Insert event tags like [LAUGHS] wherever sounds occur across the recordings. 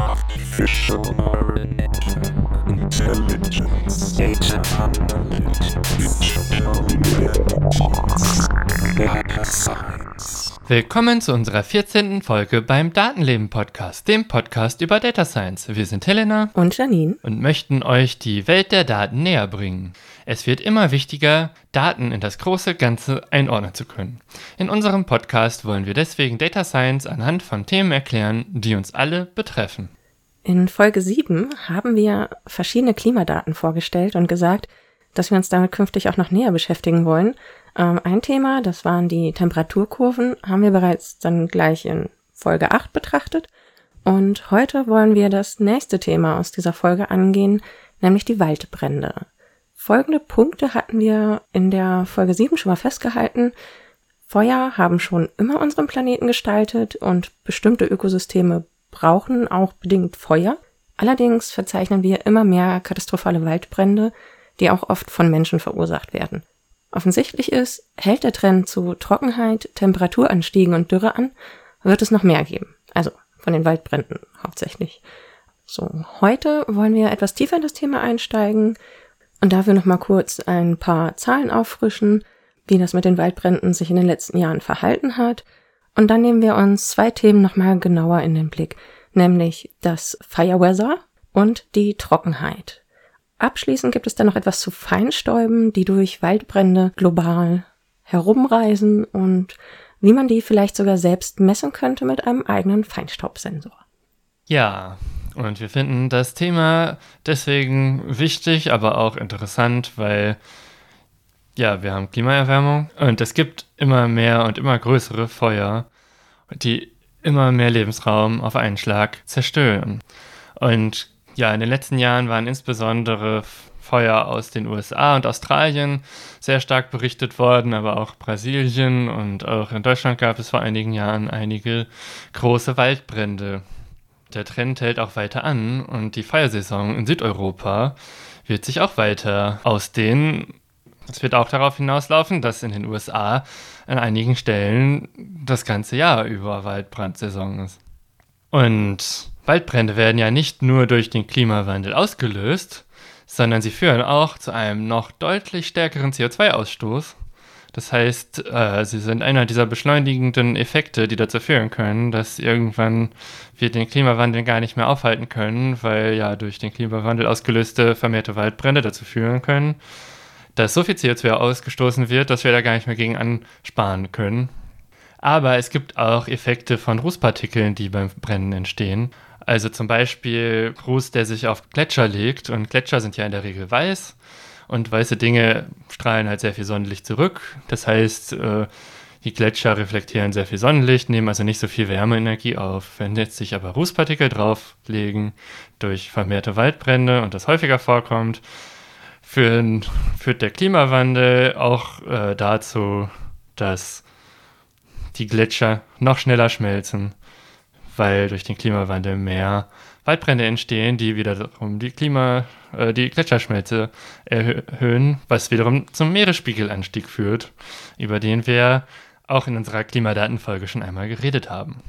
Artificial intelligence, data analytics, digital intelligence, data science. Willkommen zu unserer 14. Folge beim Datenleben Podcast, dem Podcast über Data Science. Wir sind Helena und Janine und möchten euch die Welt der Daten näher bringen. Es wird immer wichtiger, Daten in das große Ganze einordnen zu können. In unserem Podcast wollen wir deswegen Data Science anhand von Themen erklären, die uns alle betreffen. In Folge 7 haben wir verschiedene Klimadaten vorgestellt und gesagt, dass wir uns damit künftig auch noch näher beschäftigen wollen. Ähm, ein Thema, das waren die Temperaturkurven, haben wir bereits dann gleich in Folge 8 betrachtet. Und heute wollen wir das nächste Thema aus dieser Folge angehen, nämlich die Waldbrände. Folgende Punkte hatten wir in der Folge 7 schon mal festgehalten. Feuer haben schon immer unseren Planeten gestaltet und bestimmte Ökosysteme brauchen auch bedingt Feuer. Allerdings verzeichnen wir immer mehr katastrophale Waldbrände, die auch oft von Menschen verursacht werden. Offensichtlich ist, hält der Trend zu Trockenheit, Temperaturanstiegen und Dürre an, wird es noch mehr geben. Also von den Waldbränden hauptsächlich. So, heute wollen wir etwas tiefer in das Thema einsteigen und dafür noch mal kurz ein paar Zahlen auffrischen, wie das mit den Waldbränden sich in den letzten Jahren verhalten hat. Und dann nehmen wir uns zwei Themen noch mal genauer in den Blick, nämlich das Fireweather und die Trockenheit. Abschließend gibt es dann noch etwas zu Feinstäuben, die durch Waldbrände global herumreisen und wie man die vielleicht sogar selbst messen könnte mit einem eigenen Feinstaubsensor. Ja, und wir finden das Thema deswegen wichtig, aber auch interessant, weil ja, wir haben Klimaerwärmung und es gibt immer mehr und immer größere Feuer, die immer mehr Lebensraum auf einen Schlag zerstören. Und ja, in den letzten Jahren waren insbesondere Feuer aus den USA und Australien sehr stark berichtet worden, aber auch Brasilien und auch in Deutschland gab es vor einigen Jahren einige große Waldbrände. Der Trend hält auch weiter an und die Feiersaison in Südeuropa wird sich auch weiter ausdehnen. Es wird auch darauf hinauslaufen, dass in den USA an einigen Stellen das ganze Jahr über Waldbrandsaison ist. Und Waldbrände werden ja nicht nur durch den Klimawandel ausgelöst, sondern sie führen auch zu einem noch deutlich stärkeren CO2-Ausstoß. Das heißt, äh, sie sind einer dieser beschleunigenden Effekte, die dazu führen können, dass irgendwann wir den Klimawandel gar nicht mehr aufhalten können, weil ja durch den Klimawandel ausgelöste vermehrte Waldbrände dazu führen können, dass so viel CO2 ausgestoßen wird, dass wir da gar nicht mehr gegen ansparen können. Aber es gibt auch Effekte von Rußpartikeln, die beim Brennen entstehen. Also zum Beispiel Ruß, der sich auf Gletscher legt. Und Gletscher sind ja in der Regel weiß. Und weiße Dinge strahlen halt sehr viel Sonnenlicht zurück. Das heißt, äh, die Gletscher reflektieren sehr viel Sonnenlicht, nehmen also nicht so viel Wärmeenergie auf. Wenn jetzt sich aber Rußpartikel drauflegen durch vermehrte Waldbrände und das häufiger vorkommt, führen, führt der Klimawandel auch äh, dazu, dass die Gletscher noch schneller schmelzen weil durch den Klimawandel mehr Waldbrände entstehen, die wiederum die Klima, äh, die Gletscherschmelze erhöhen, was wiederum zum Meeresspiegelanstieg führt, über den wir auch in unserer Klimadatenfolge schon einmal geredet haben.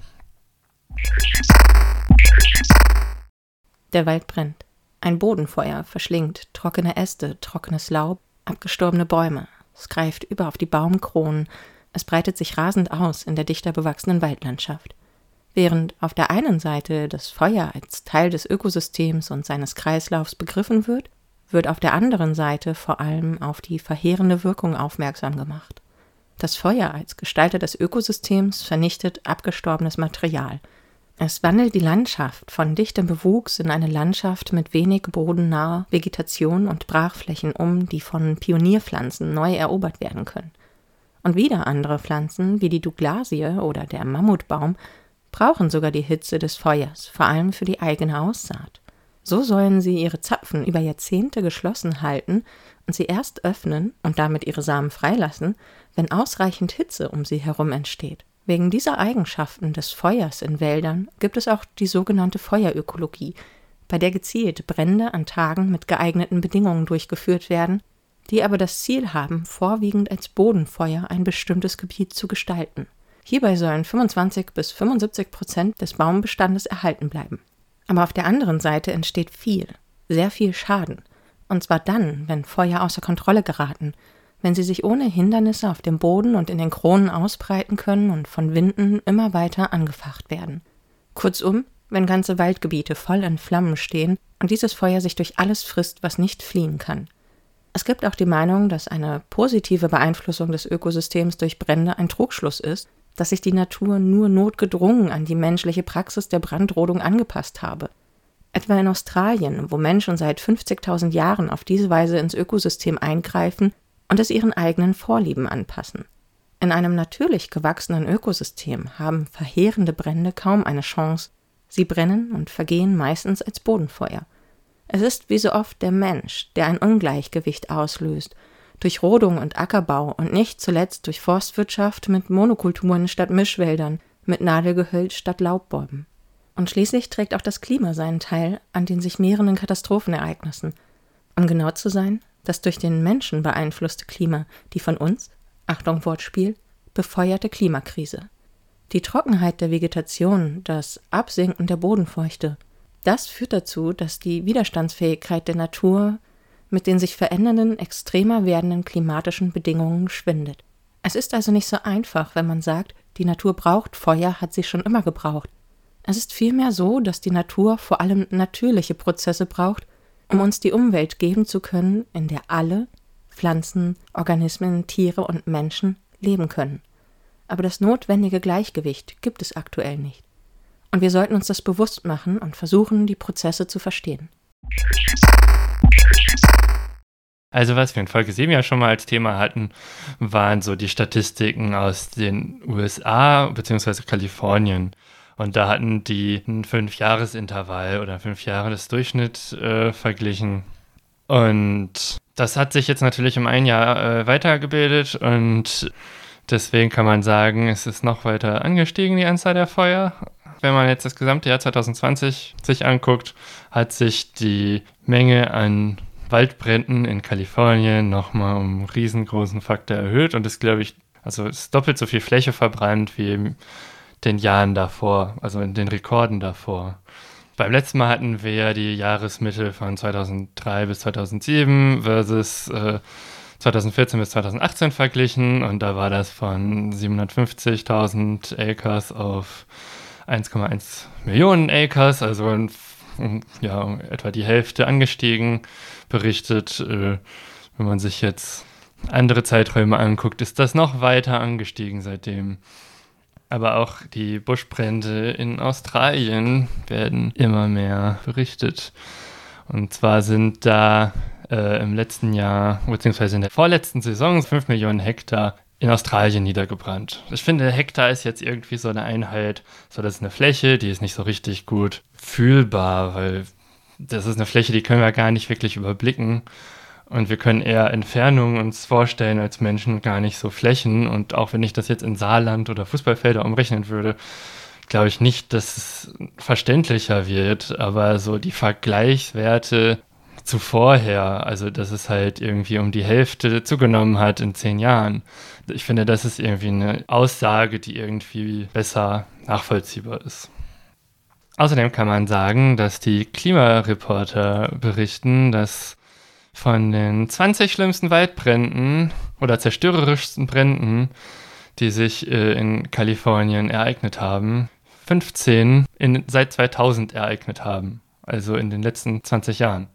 Der Wald brennt. Ein Bodenfeuer verschlingt trockene Äste, trockenes Laub, abgestorbene Bäume. Es greift über auf die Baumkronen. Es breitet sich rasend aus in der dichter bewachsenen Waldlandschaft. Während auf der einen Seite das Feuer als Teil des Ökosystems und seines Kreislaufs begriffen wird, wird auf der anderen Seite vor allem auf die verheerende Wirkung aufmerksam gemacht. Das Feuer als Gestalter des Ökosystems vernichtet abgestorbenes Material. Es wandelt die Landschaft von dichtem Bewuchs in eine Landschaft mit wenig bodennaher Vegetation und Brachflächen um, die von Pionierpflanzen neu erobert werden können. Und wieder andere Pflanzen, wie die Douglasie oder der Mammutbaum, brauchen sogar die Hitze des Feuers, vor allem für die eigene Aussaat. So sollen sie ihre Zapfen über Jahrzehnte geschlossen halten und sie erst öffnen und damit ihre Samen freilassen, wenn ausreichend Hitze um sie herum entsteht. Wegen dieser Eigenschaften des Feuers in Wäldern gibt es auch die sogenannte Feuerökologie, bei der gezielt Brände an Tagen mit geeigneten Bedingungen durchgeführt werden, die aber das Ziel haben, vorwiegend als Bodenfeuer ein bestimmtes Gebiet zu gestalten. Hierbei sollen 25 bis 75 Prozent des Baumbestandes erhalten bleiben. Aber auf der anderen Seite entsteht viel, sehr viel Schaden. Und zwar dann, wenn Feuer außer Kontrolle geraten, wenn sie sich ohne Hindernisse auf dem Boden und in den Kronen ausbreiten können und von Winden immer weiter angefacht werden. Kurzum, wenn ganze Waldgebiete voll in Flammen stehen und dieses Feuer sich durch alles frisst, was nicht fliehen kann. Es gibt auch die Meinung, dass eine positive Beeinflussung des Ökosystems durch Brände ein Trugschluss ist, dass sich die Natur nur notgedrungen an die menschliche Praxis der Brandrodung angepasst habe. Etwa in Australien, wo Menschen seit 50.000 Jahren auf diese Weise ins Ökosystem eingreifen und es ihren eigenen Vorlieben anpassen. In einem natürlich gewachsenen Ökosystem haben verheerende Brände kaum eine Chance. Sie brennen und vergehen meistens als Bodenfeuer. Es ist wie so oft der Mensch, der ein Ungleichgewicht auslöst, durch Rodung und Ackerbau und nicht zuletzt durch Forstwirtschaft mit Monokulturen statt Mischwäldern, mit Nadelgehölz statt Laubbäumen. Und schließlich trägt auch das Klima seinen Teil an den sich mehrenden Katastrophenereignissen. Um genau zu sein, das durch den Menschen beeinflusste Klima, die von uns, Achtung Wortspiel, befeuerte Klimakrise. Die Trockenheit der Vegetation, das Absinken der Bodenfeuchte, das führt dazu, dass die Widerstandsfähigkeit der Natur mit den sich verändernden, extremer werdenden klimatischen Bedingungen schwindet. Es ist also nicht so einfach, wenn man sagt, die Natur braucht Feuer, hat sie schon immer gebraucht. Es ist vielmehr so, dass die Natur vor allem natürliche Prozesse braucht, um uns die Umwelt geben zu können, in der alle Pflanzen, Organismen, Tiere und Menschen leben können. Aber das notwendige Gleichgewicht gibt es aktuell nicht. Und wir sollten uns das bewusst machen und versuchen, die Prozesse zu verstehen. Also was wir in Folge 7 ja schon mal als Thema hatten, waren so die Statistiken aus den USA bzw. Kalifornien. Und da hatten die ein Fünf-Jahres-Intervall oder fünf Jahre des Durchschnitt äh, verglichen. Und das hat sich jetzt natürlich um ein Jahr äh, weitergebildet und deswegen kann man sagen, es ist noch weiter angestiegen, die Anzahl der Feuer. Wenn man jetzt das gesamte Jahr 2020 sich anguckt, hat sich die Menge an Waldbränden in Kalifornien nochmal um einen riesengroßen Faktor erhöht und ist, glaube ich, also ist doppelt so viel Fläche verbrannt wie im den Jahren davor, also in den Rekorden davor. Beim letzten Mal hatten wir die Jahresmittel von 2003 bis 2007 versus äh, 2014 bis 2018 verglichen und da war das von 750.000 Acres auf 1,1 Millionen Acres, also ja, etwa die Hälfte angestiegen, berichtet. Äh, wenn man sich jetzt andere Zeiträume anguckt, ist das noch weiter angestiegen seitdem. Aber auch die Buschbrände in Australien werden immer mehr berichtet. Und zwar sind da äh, im letzten Jahr, beziehungsweise in der vorletzten Saison, 5 Millionen Hektar in Australien niedergebrannt. Ich finde, Hektar ist jetzt irgendwie so eine Einheit, so das ist eine Fläche, die ist nicht so richtig gut fühlbar, weil das ist eine Fläche, die können wir gar nicht wirklich überblicken. Und wir können eher Entfernungen uns vorstellen als Menschen, gar nicht so Flächen. Und auch wenn ich das jetzt in Saarland oder Fußballfelder umrechnen würde, glaube ich nicht, dass es verständlicher wird. Aber so die Vergleichswerte zu vorher, also dass es halt irgendwie um die Hälfte zugenommen hat in zehn Jahren. Ich finde, das ist irgendwie eine Aussage, die irgendwie besser nachvollziehbar ist. Außerdem kann man sagen, dass die Klimareporter berichten, dass von den 20 schlimmsten Waldbränden oder zerstörerischsten Bränden, die sich äh, in Kalifornien ereignet haben, 15 in, seit 2000 ereignet haben, also in den letzten 20 Jahren.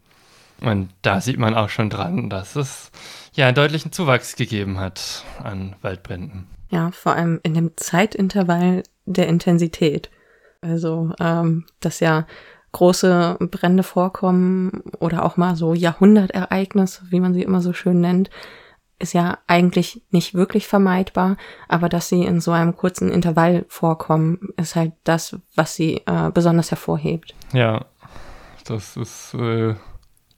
Und da sieht man auch schon dran, dass es ja einen deutlichen Zuwachs gegeben hat an Waldbränden. Ja, vor allem in dem Zeitintervall der Intensität. Also, ähm, das ja große Brände vorkommen oder auch mal so Jahrhundertereignisse, wie man sie immer so schön nennt, ist ja eigentlich nicht wirklich vermeidbar, aber dass sie in so einem kurzen Intervall vorkommen, ist halt das, was sie äh, besonders hervorhebt. Ja, das ist äh,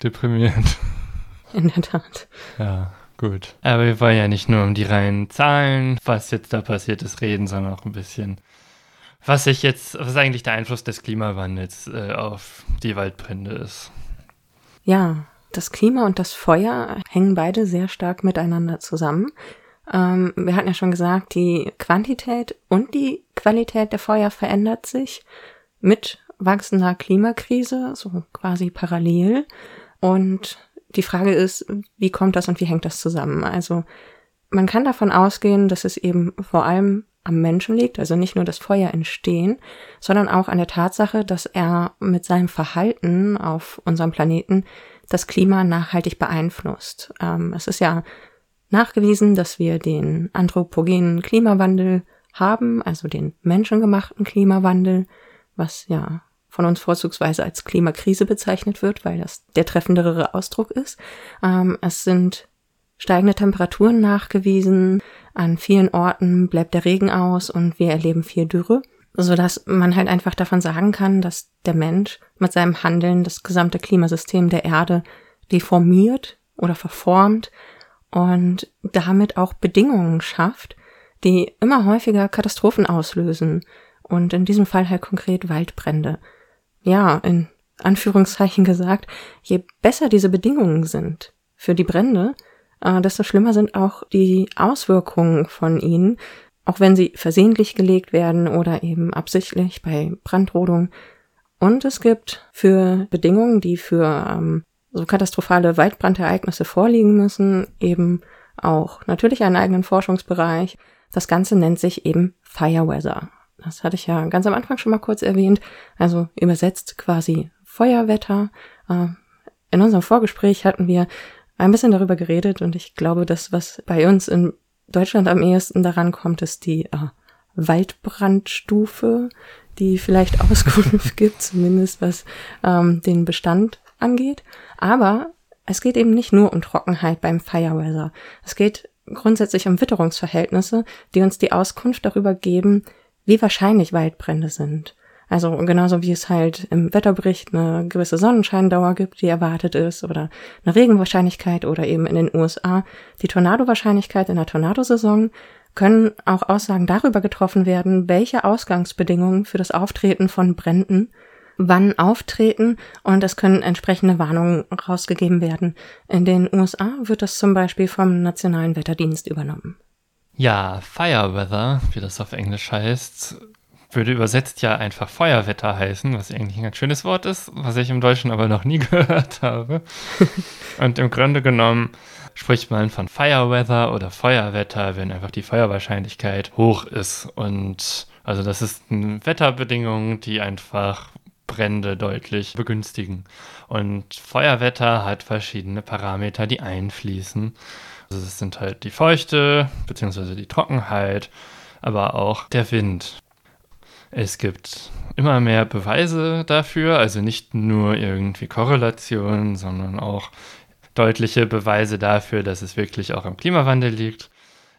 deprimierend. [LAUGHS] In der Tat. Ja, gut. Aber wir wollen ja nicht nur um die reinen Zahlen, was jetzt da passiert ist, reden, sondern auch ein bisschen was sich jetzt, was eigentlich der Einfluss des Klimawandels äh, auf die Waldbrände ist. Ja, das Klima und das Feuer hängen beide sehr stark miteinander zusammen. Ähm, wir hatten ja schon gesagt, die Quantität und die Qualität der Feuer verändert sich mit wachsender Klimakrise, so quasi parallel. Und die Frage ist, wie kommt das und wie hängt das zusammen? Also man kann davon ausgehen, dass es eben vor allem am Menschen liegt, also nicht nur das Feuer entstehen, sondern auch an der Tatsache, dass er mit seinem Verhalten auf unserem Planeten das Klima nachhaltig beeinflusst. Ähm, es ist ja nachgewiesen, dass wir den anthropogenen Klimawandel haben, also den menschengemachten Klimawandel, was ja von uns vorzugsweise als Klimakrise bezeichnet wird, weil das der treffendere Ausdruck ist. Ähm, es sind steigende Temperaturen nachgewiesen, an vielen Orten bleibt der Regen aus und wir erleben viel Dürre, so dass man halt einfach davon sagen kann, dass der Mensch mit seinem Handeln das gesamte Klimasystem der Erde deformiert oder verformt und damit auch Bedingungen schafft, die immer häufiger Katastrophen auslösen und in diesem Fall halt konkret Waldbrände. Ja, in Anführungszeichen gesagt, je besser diese Bedingungen sind für die Brände, äh, desto schlimmer sind auch die Auswirkungen von ihnen, auch wenn sie versehentlich gelegt werden oder eben absichtlich bei Brandrodung. Und es gibt für Bedingungen, die für ähm, so katastrophale Waldbrandereignisse vorliegen müssen, eben auch natürlich einen eigenen Forschungsbereich. Das Ganze nennt sich eben Fire Weather. Das hatte ich ja ganz am Anfang schon mal kurz erwähnt. Also übersetzt quasi Feuerwetter. Äh, in unserem Vorgespräch hatten wir ein bisschen darüber geredet und ich glaube, das, was bei uns in Deutschland am ehesten daran kommt, ist die äh, Waldbrandstufe, die vielleicht [LAUGHS] Auskunft gibt, zumindest was ähm, den Bestand angeht. Aber es geht eben nicht nur um Trockenheit beim Fireweather. Es geht grundsätzlich um Witterungsverhältnisse, die uns die Auskunft darüber geben, wie wahrscheinlich Waldbrände sind. Also genauso wie es halt im Wetterbericht eine gewisse Sonnenscheindauer gibt, die erwartet ist, oder eine Regenwahrscheinlichkeit oder eben in den USA die Tornadowahrscheinlichkeit in der Tornadosaison, können auch Aussagen darüber getroffen werden, welche Ausgangsbedingungen für das Auftreten von Bränden wann auftreten und es können entsprechende Warnungen rausgegeben werden. In den USA wird das zum Beispiel vom Nationalen Wetterdienst übernommen. Ja, Fireweather, wie das auf Englisch heißt, würde übersetzt ja einfach Feuerwetter heißen, was eigentlich ein ganz schönes Wort ist, was ich im Deutschen aber noch nie [LAUGHS] gehört habe. [LAUGHS] Und im Grunde genommen spricht man von Fireweather oder Feuerwetter, wenn einfach die Feuerwahrscheinlichkeit hoch ist. Und also das ist eine Wetterbedingung, die einfach Brände deutlich begünstigen. Und Feuerwetter hat verschiedene Parameter, die einfließen. Also es sind halt die Feuchte bzw. die Trockenheit, aber auch der Wind. Es gibt immer mehr Beweise dafür, also nicht nur irgendwie Korrelationen, sondern auch deutliche Beweise dafür, dass es wirklich auch am Klimawandel liegt,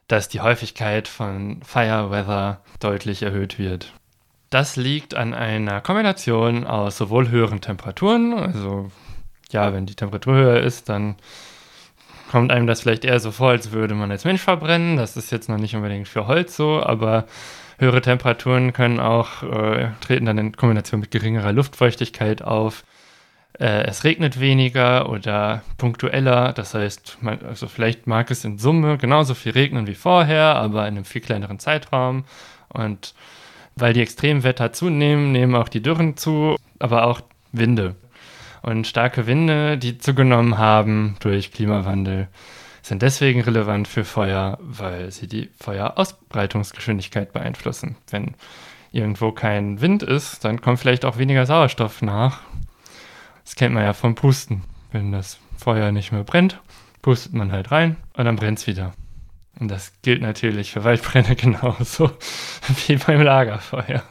dass die Häufigkeit von Fire Weather deutlich erhöht wird. Das liegt an einer Kombination aus sowohl höheren Temperaturen, also ja, wenn die Temperatur höher ist, dann kommt einem das vielleicht eher so vor, als würde man als Mensch verbrennen. Das ist jetzt noch nicht unbedingt für Holz so, aber höhere Temperaturen können auch, äh, treten dann in Kombination mit geringerer Luftfeuchtigkeit auf. Äh, es regnet weniger oder punktueller, das heißt, man, also vielleicht mag es in Summe genauso viel regnen wie vorher, aber in einem viel kleineren Zeitraum. Und weil die Extremwetter zunehmen, nehmen auch die Dürren zu, aber auch Winde. Und starke Winde, die zugenommen haben durch Klimawandel, sind deswegen relevant für Feuer, weil sie die Feuerausbreitungsgeschwindigkeit beeinflussen. Wenn irgendwo kein Wind ist, dann kommt vielleicht auch weniger Sauerstoff nach. Das kennt man ja vom Pusten. Wenn das Feuer nicht mehr brennt, pustet man halt rein und dann brennt es wieder. Und das gilt natürlich für Waldbrände [LAUGHS] genauso wie beim Lagerfeuer.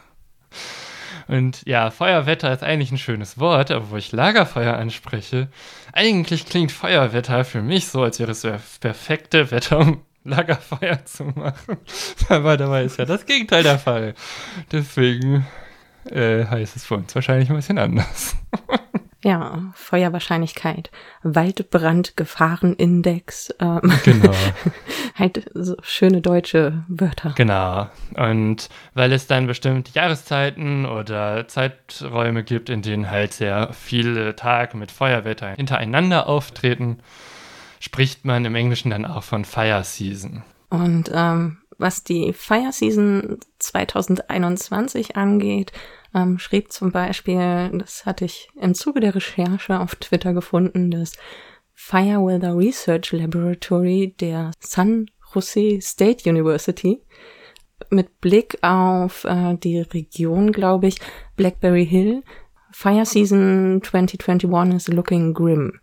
Und ja, Feuerwetter ist eigentlich ein schönes Wort, aber wo ich Lagerfeuer anspreche, eigentlich klingt Feuerwetter für mich so, als wäre es das perfekte Wetter, um [LAUGHS] Lagerfeuer zu machen. [LAUGHS] aber dabei ist ja das Gegenteil der Fall. Deswegen äh, heißt es für uns wahrscheinlich ein bisschen anders. [LAUGHS] Ja, Feuerwahrscheinlichkeit, Waldbrandgefahrenindex. Ähm, genau. [LAUGHS] halt so schöne deutsche Wörter. Genau. Und weil es dann bestimmte Jahreszeiten oder Zeiträume gibt, in denen halt sehr viele Tage mit Feuerwetter hintereinander auftreten, spricht man im Englischen dann auch von Fire Season. Und ähm, was die Fire Season 2021 angeht, ähm, schrieb zum Beispiel, das hatte ich im Zuge der Recherche auf Twitter gefunden, das Fire Weather Research Laboratory der San Jose State University mit Blick auf äh, die Region, glaube ich, Blackberry Hill. Fire Season 2021 is looking grim.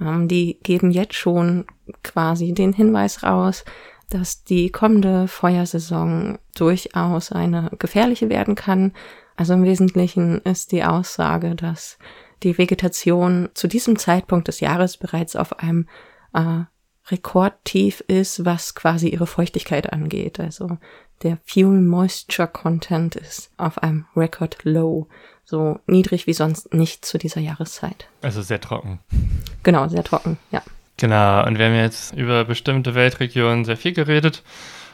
Ähm, die geben jetzt schon quasi den Hinweis raus, dass die kommende Feuersaison durchaus eine gefährliche werden kann. Also im Wesentlichen ist die Aussage, dass die Vegetation zu diesem Zeitpunkt des Jahres bereits auf einem äh, Rekordtief ist, was quasi ihre Feuchtigkeit angeht. Also der Fuel Moisture Content ist auf einem Record Low, so niedrig wie sonst nicht zu dieser Jahreszeit. Also sehr trocken. Genau, sehr trocken, ja. Genau, und wir haben jetzt über bestimmte Weltregionen sehr viel geredet.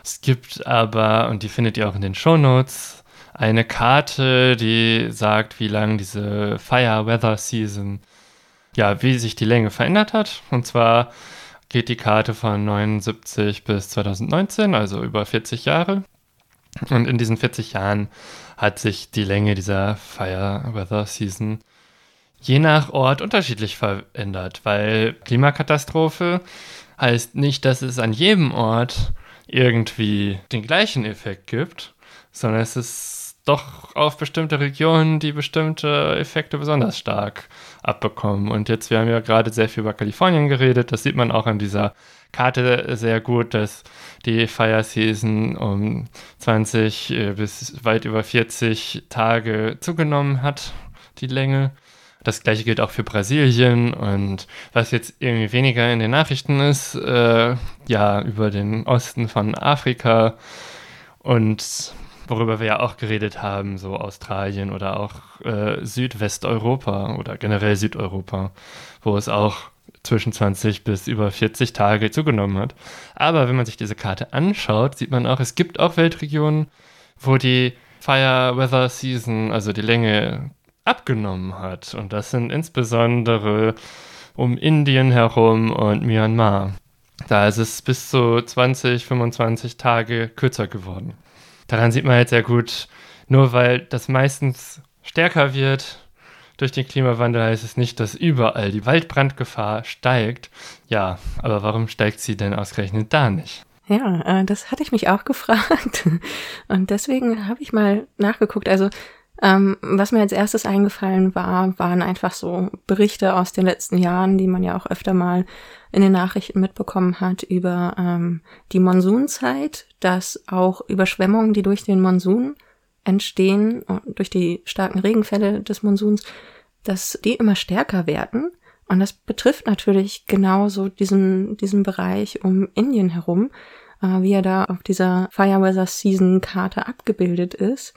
Es gibt aber, und die findet ihr auch in den Show Notes, eine Karte, die sagt, wie lang diese Fire Weather Season, ja, wie sich die Länge verändert hat. Und zwar geht die Karte von 79 bis 2019, also über 40 Jahre. Und in diesen 40 Jahren hat sich die Länge dieser Fire Weather Season je nach Ort unterschiedlich verändert, weil Klimakatastrophe heißt nicht, dass es an jedem Ort irgendwie den gleichen Effekt gibt, sondern es ist doch auf bestimmte Regionen, die bestimmte Effekte besonders stark abbekommen. Und jetzt, wir haben ja gerade sehr viel über Kalifornien geredet, das sieht man auch an dieser Karte sehr gut, dass die Fire Season um 20 äh, bis weit über 40 Tage zugenommen hat, die Länge. Das gleiche gilt auch für Brasilien und was jetzt irgendwie weniger in den Nachrichten ist, äh, ja, über den Osten von Afrika und worüber wir ja auch geredet haben, so Australien oder auch äh, Südwesteuropa oder generell Südeuropa, wo es auch zwischen 20 bis über 40 Tage zugenommen hat. Aber wenn man sich diese Karte anschaut, sieht man auch, es gibt auch Weltregionen, wo die Fire Weather Season, also die Länge abgenommen hat. Und das sind insbesondere um Indien herum und Myanmar. Da ist es bis zu 20, 25 Tage kürzer geworden. Daran sieht man jetzt sehr gut, nur weil das meistens stärker wird durch den Klimawandel, heißt es nicht, dass überall die Waldbrandgefahr steigt. Ja, aber warum steigt sie denn ausgerechnet da nicht? Ja, äh, das hatte ich mich auch [LAUGHS] gefragt. Und deswegen habe ich mal nachgeguckt. Also ähm, was mir als erstes eingefallen war, waren einfach so Berichte aus den letzten Jahren, die man ja auch öfter mal in den Nachrichten mitbekommen hat über ähm, die Monsunzeit, dass auch Überschwemmungen, die durch den Monsun entstehen, durch die starken Regenfälle des Monsuns, dass die immer stärker werden. Und das betrifft natürlich genauso diesen, diesen Bereich um Indien herum, äh, wie er da auf dieser Fire Weather Season Karte abgebildet ist.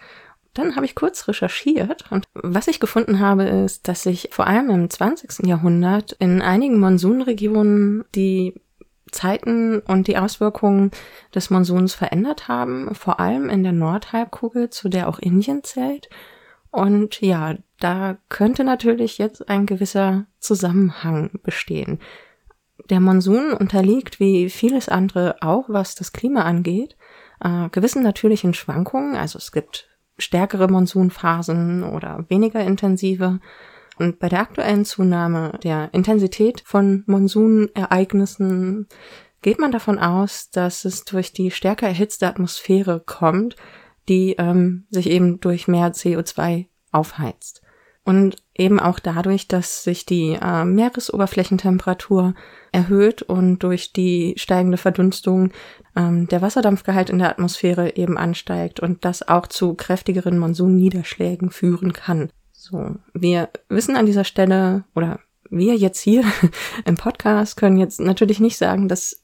Dann habe ich kurz recherchiert und was ich gefunden habe, ist, dass sich vor allem im 20. Jahrhundert in einigen Monsunregionen die Zeiten und die Auswirkungen des Monsuns verändert haben, vor allem in der Nordhalbkugel, zu der auch Indien zählt. Und ja, da könnte natürlich jetzt ein gewisser Zusammenhang bestehen. Der Monsun unterliegt wie vieles andere auch, was das Klima angeht, äh, gewissen natürlichen Schwankungen. Also es gibt stärkere Monsunphasen oder weniger intensive. Und bei der aktuellen Zunahme der Intensität von Monsunereignissen geht man davon aus, dass es durch die stärker erhitzte Atmosphäre kommt, die ähm, sich eben durch mehr CO2 aufheizt. Und eben auch dadurch, dass sich die äh, Meeresoberflächentemperatur erhöht und durch die steigende Verdunstung ähm, der Wasserdampfgehalt in der Atmosphäre eben ansteigt und das auch zu kräftigeren Monsunniederschlägen führen kann. So, wir wissen an dieser Stelle oder wir jetzt hier [LAUGHS] im Podcast können jetzt natürlich nicht sagen, dass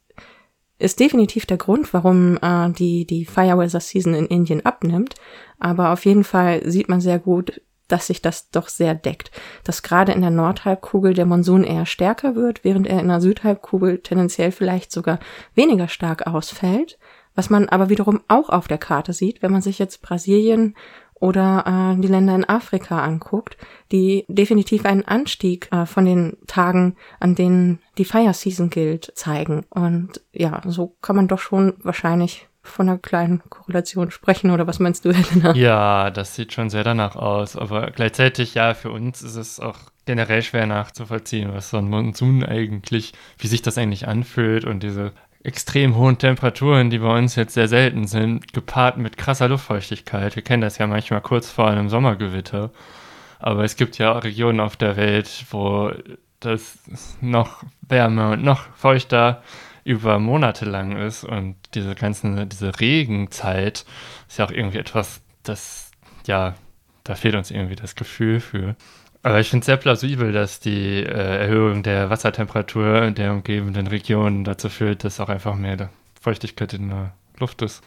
ist definitiv der Grund, warum äh, die, die Fire Weather Season in Indien abnimmt. Aber auf jeden Fall sieht man sehr gut, dass sich das doch sehr deckt. Dass gerade in der Nordhalbkugel der Monsun eher stärker wird, während er in der Südhalbkugel tendenziell vielleicht sogar weniger stark ausfällt. Was man aber wiederum auch auf der Karte sieht, wenn man sich jetzt Brasilien oder äh, die Länder in Afrika anguckt, die definitiv einen Anstieg äh, von den Tagen, an denen die Fire Season gilt, zeigen. Und ja, so kann man doch schon wahrscheinlich von einer kleinen Korrelation sprechen, oder was meinst du, [LAUGHS] Helena? Ja, das sieht schon sehr danach aus. Aber gleichzeitig, ja, für uns ist es auch generell schwer nachzuvollziehen, was so ein Monsun eigentlich, wie sich das eigentlich anfühlt und diese extrem hohen Temperaturen, die bei uns jetzt sehr selten sind, gepaart mit krasser Luftfeuchtigkeit. Wir kennen das ja manchmal kurz vor einem Sommergewitter. Aber es gibt ja auch Regionen auf der Welt, wo das noch wärmer und noch feuchter über Monate lang ist und diese ganzen, diese Regenzeit ist ja auch irgendwie etwas, das, ja, da fehlt uns irgendwie das Gefühl für. Aber ich finde es sehr plausibel, dass die äh, Erhöhung der Wassertemperatur in der umgebenden Region dazu führt, dass auch einfach mehr Feuchtigkeit in der Luft ist.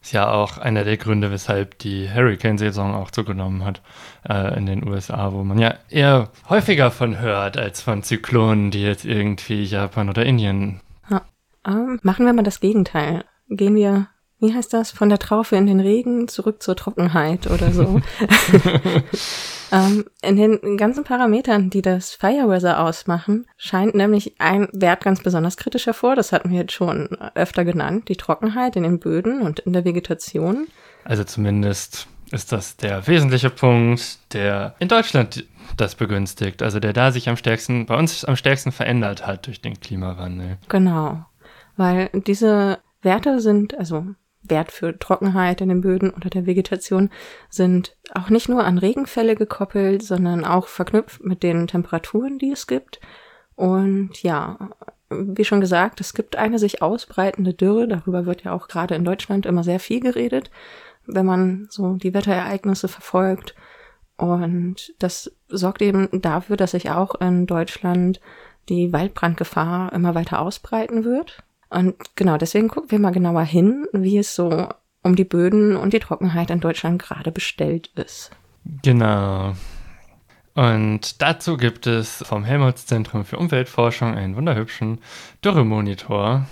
Ist ja auch einer der Gründe, weshalb die Hurricane-Saison auch zugenommen hat äh, in den USA, wo man ja eher häufiger von hört als von Zyklonen, die jetzt irgendwie Japan oder Indien. Ähm, machen wir mal das Gegenteil. Gehen wir wie heißt das, von der Traufe in den Regen zurück zur Trockenheit oder so. [LAUGHS] [LAUGHS] ähm, in den ganzen Parametern, die das Fireweather ausmachen, scheint nämlich ein Wert ganz besonders kritisch hervor. Das hatten wir jetzt schon öfter genannt, die Trockenheit in den Böden und in der Vegetation. Also zumindest ist das der wesentliche Punkt, der in Deutschland das begünstigt, also der da sich am stärksten, bei uns am stärksten verändert hat durch den Klimawandel. Genau, weil diese Werte sind, also Wert für Trockenheit in den Böden oder der Vegetation sind auch nicht nur an Regenfälle gekoppelt, sondern auch verknüpft mit den Temperaturen, die es gibt. Und ja, wie schon gesagt, es gibt eine sich ausbreitende Dürre. Darüber wird ja auch gerade in Deutschland immer sehr viel geredet, wenn man so die Wetterereignisse verfolgt. Und das sorgt eben dafür, dass sich auch in Deutschland die Waldbrandgefahr immer weiter ausbreiten wird. Und genau, deswegen gucken wir mal genauer hin, wie es so um die Böden und die Trockenheit in Deutschland gerade bestellt ist. Genau. Und dazu gibt es vom Helmholtz-Zentrum für Umweltforschung einen wunderhübschen Dürremonitor,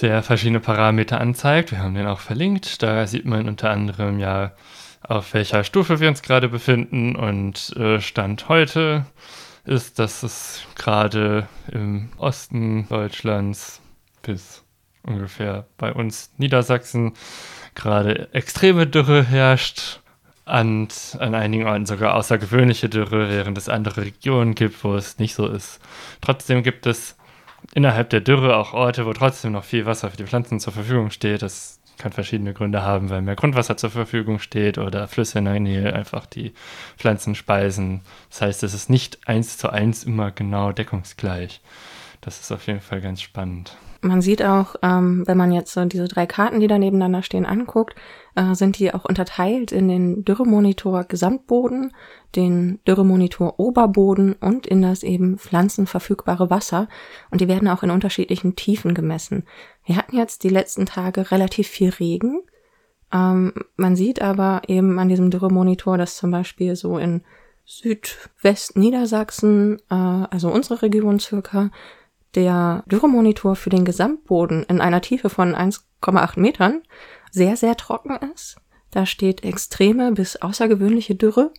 der verschiedene Parameter anzeigt. Wir haben den auch verlinkt. Da sieht man unter anderem ja, auf welcher Stufe wir uns gerade befinden. Und äh, Stand heute ist, dass es gerade im Osten Deutschlands bis ungefähr bei uns Niedersachsen gerade extreme Dürre herrscht und an einigen Orten sogar außergewöhnliche Dürre, während es andere Regionen gibt, wo es nicht so ist. Trotzdem gibt es innerhalb der Dürre auch Orte, wo trotzdem noch viel Wasser für die Pflanzen zur Verfügung steht. Das kann verschiedene Gründe haben, weil mehr Grundwasser zur Verfügung steht oder Flüsse in der Nähe einfach die Pflanzen speisen. Das heißt, es ist nicht eins zu eins immer genau deckungsgleich. Das ist auf jeden Fall ganz spannend. Man sieht auch, ähm, wenn man jetzt so diese drei Karten, die da nebeneinander stehen, anguckt, äh, sind die auch unterteilt in den Dürremonitor Gesamtboden, den Dürremonitor Oberboden und in das eben pflanzenverfügbare Wasser. Und die werden auch in unterschiedlichen Tiefen gemessen. Wir hatten jetzt die letzten Tage relativ viel Regen. Ähm, man sieht aber eben an diesem Dürremonitor, dass zum Beispiel so in Südwest-Niedersachsen, äh, also unsere Region circa, der Dürremonitor für den Gesamtboden in einer Tiefe von 1,8 Metern sehr, sehr trocken ist. Da steht extreme bis außergewöhnliche Dürre.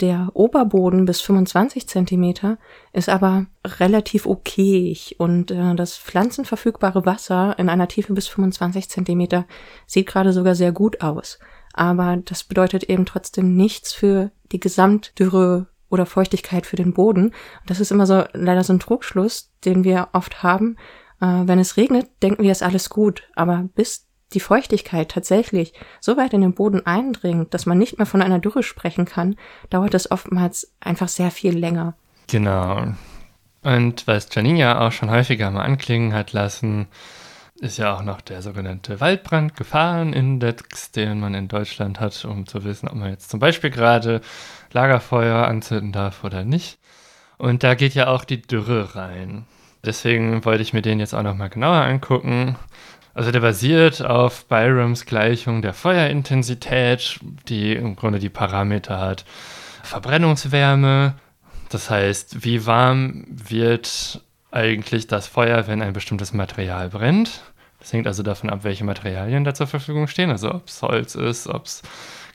Der Oberboden bis 25 Zentimeter ist aber relativ okay und äh, das pflanzenverfügbare Wasser in einer Tiefe bis 25 Zentimeter sieht gerade sogar sehr gut aus. Aber das bedeutet eben trotzdem nichts für die Gesamtdürre oder Feuchtigkeit für den Boden. Das ist immer so leider so ein Trugschluss, den wir oft haben. Äh, wenn es regnet, denken wir, ist alles gut. Aber bis die Feuchtigkeit tatsächlich so weit in den Boden eindringt, dass man nicht mehr von einer Dürre sprechen kann, dauert das oftmals einfach sehr viel länger. Genau. Und was Janine ja auch schon häufiger mal anklingen hat lassen, ist ja auch noch der sogenannte Waldbrandgefahrenindex, den man in Deutschland hat, um zu wissen, ob man jetzt zum Beispiel gerade Lagerfeuer anzünden darf oder nicht. Und da geht ja auch die Dürre rein. Deswegen wollte ich mir den jetzt auch nochmal genauer angucken. Also der basiert auf Byrams Gleichung der Feuerintensität, die im Grunde die Parameter hat, Verbrennungswärme. Das heißt, wie warm wird eigentlich das Feuer, wenn ein bestimmtes Material brennt. Das hängt also davon ab, welche Materialien da zur Verfügung stehen. Also ob es Holz ist, ob es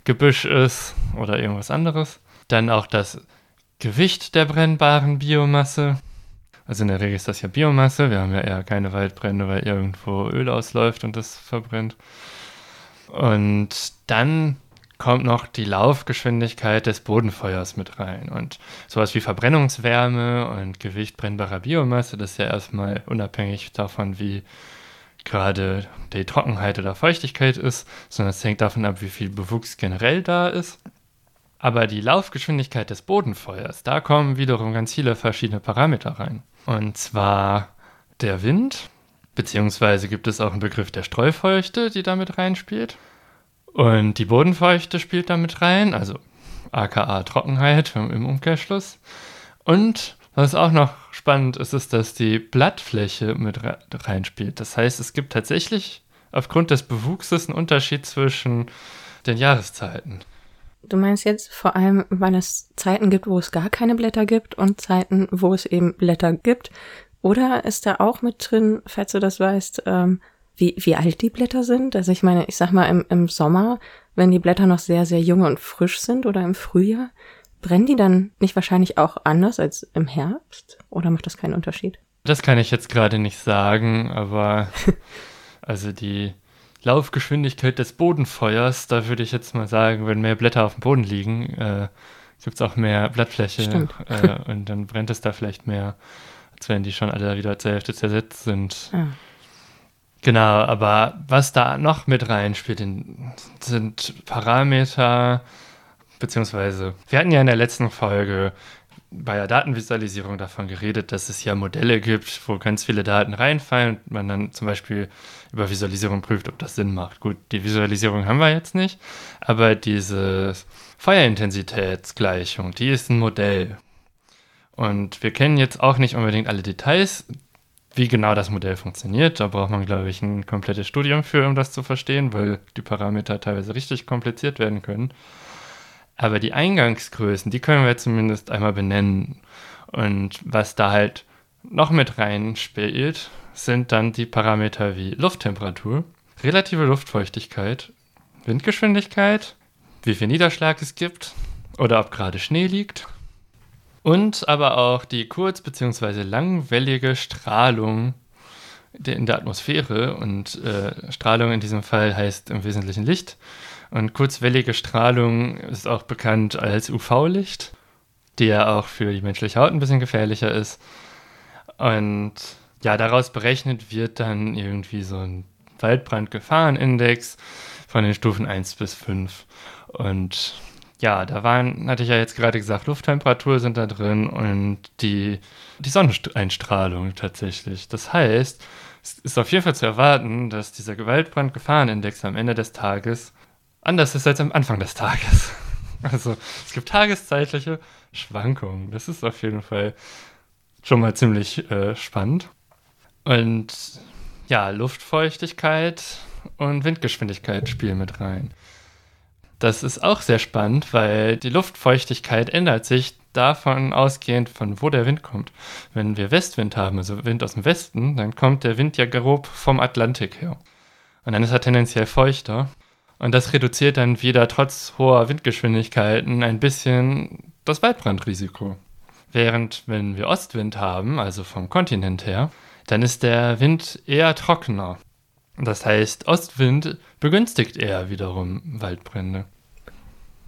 Gebüsch ist oder irgendwas anderes. Dann auch das Gewicht der brennbaren Biomasse. Also in der Regel ist das ja Biomasse. Wir haben ja eher keine Waldbrände, weil irgendwo Öl ausläuft und das verbrennt. Und dann kommt noch die Laufgeschwindigkeit des Bodenfeuers mit rein. Und sowas wie Verbrennungswärme und Gewicht brennbarer Biomasse, das ist ja erstmal unabhängig davon, wie gerade die Trockenheit oder Feuchtigkeit ist, sondern es hängt davon ab, wie viel Bewuchs generell da ist. Aber die Laufgeschwindigkeit des Bodenfeuers, da kommen wiederum ganz viele verschiedene Parameter rein. Und zwar der Wind, beziehungsweise gibt es auch einen Begriff der Streufeuchte, die damit reinspielt. Und die Bodenfeuchte spielt damit rein, also aka Trockenheit im Umkehrschluss. Und was auch noch spannend ist, ist, dass die Blattfläche mit reinspielt. Das heißt, es gibt tatsächlich aufgrund des Bewuchses einen Unterschied zwischen den Jahreszeiten. Du meinst jetzt vor allem, weil es Zeiten gibt, wo es gar keine Blätter gibt und Zeiten, wo es eben Blätter gibt. Oder ist da auch mit drin, falls du das weißt, ähm, wie, wie alt die Blätter sind? Also ich meine, ich sag mal, im, im Sommer, wenn die Blätter noch sehr, sehr jung und frisch sind oder im Frühjahr, brennen die dann nicht wahrscheinlich auch anders als im Herbst? Oder macht das keinen Unterschied? Das kann ich jetzt gerade nicht sagen, aber [LAUGHS] also die Laufgeschwindigkeit des Bodenfeuers, da würde ich jetzt mal sagen, wenn mehr Blätter auf dem Boden liegen, äh, gibt es auch mehr Blattfläche äh, und dann brennt es da vielleicht mehr, als wenn die schon alle wieder zur Hälfte zersetzt sind. Ah. Genau, aber was da noch mit reinspielt, sind Parameter, beziehungsweise wir hatten ja in der letzten Folge bei der Datenvisualisierung davon geredet, dass es ja Modelle gibt, wo ganz viele Daten reinfallen und man dann zum Beispiel über Visualisierung prüft, ob das Sinn macht. Gut, die Visualisierung haben wir jetzt nicht, aber diese Feuerintensitätsgleichung, die ist ein Modell. Und wir kennen jetzt auch nicht unbedingt alle Details, wie genau das Modell funktioniert. Da braucht man, glaube ich, ein komplettes Studium für, um das zu verstehen, weil die Parameter teilweise richtig kompliziert werden können. Aber die Eingangsgrößen, die können wir zumindest einmal benennen. Und was da halt noch mit reinspielt, sind dann die Parameter wie Lufttemperatur, relative Luftfeuchtigkeit, Windgeschwindigkeit, wie viel Niederschlag es gibt oder ob gerade Schnee liegt. Und aber auch die kurz- bzw. langwellige Strahlung in der Atmosphäre. Und äh, Strahlung in diesem Fall heißt im Wesentlichen Licht. Und kurzwellige Strahlung ist auch bekannt als UV-Licht, die ja auch für die menschliche Haut ein bisschen gefährlicher ist. Und ja, daraus berechnet wird dann irgendwie so ein Waldbrandgefahrenindex von den Stufen 1 bis 5. Und ja, da waren, hatte ich ja jetzt gerade gesagt, Lufttemperatur sind da drin und die, die Sonneneinstrahlung tatsächlich. Das heißt, es ist auf jeden Fall zu erwarten, dass dieser Gewaltbrandgefahrenindex am Ende des Tages anders ist als am Anfang des Tages. [LAUGHS] Also es gibt tageszeitliche Schwankungen. Das ist auf jeden Fall schon mal ziemlich äh, spannend. Und ja, Luftfeuchtigkeit und Windgeschwindigkeit spielen mit rein. Das ist auch sehr spannend, weil die Luftfeuchtigkeit ändert sich davon ausgehend, von wo der Wind kommt. Wenn wir Westwind haben, also Wind aus dem Westen, dann kommt der Wind ja grob vom Atlantik her. Und dann ist er tendenziell feuchter. Und das reduziert dann wieder trotz hoher Windgeschwindigkeiten ein bisschen das Waldbrandrisiko. Während wenn wir Ostwind haben, also vom Kontinent her, dann ist der Wind eher trockener. Das heißt, Ostwind begünstigt eher wiederum Waldbrände.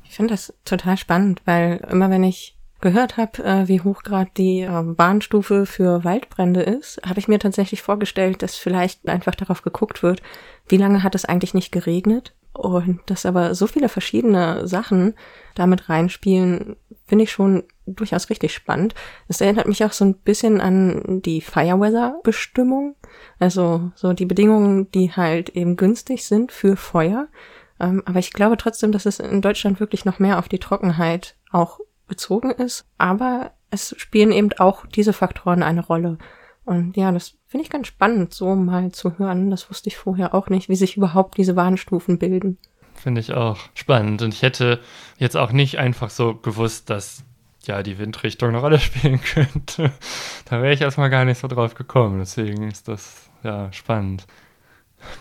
Ich finde das total spannend, weil immer wenn ich gehört habe, äh, wie hoch gerade die Warnstufe für Waldbrände ist, habe ich mir tatsächlich vorgestellt, dass vielleicht einfach darauf geguckt wird, wie lange hat es eigentlich nicht geregnet und dass aber so viele verschiedene Sachen damit reinspielen, finde ich schon durchaus richtig spannend. Es erinnert mich auch so ein bisschen an die Fireweather-Bestimmung. Also so die Bedingungen, die halt eben günstig sind für Feuer. Ähm, aber ich glaube trotzdem, dass es in Deutschland wirklich noch mehr auf die Trockenheit auch bezogen ist. Aber es spielen eben auch diese Faktoren eine Rolle. Und ja, das finde ich ganz spannend, so mal zu hören. Das wusste ich vorher auch nicht, wie sich überhaupt diese Warnstufen bilden. finde ich auch spannend. Und ich hätte jetzt auch nicht einfach so gewusst, dass ja die Windrichtung eine Rolle [LAUGHS] spielen könnte. da wäre ich erstmal gar nicht so drauf gekommen. Deswegen ist das ja spannend.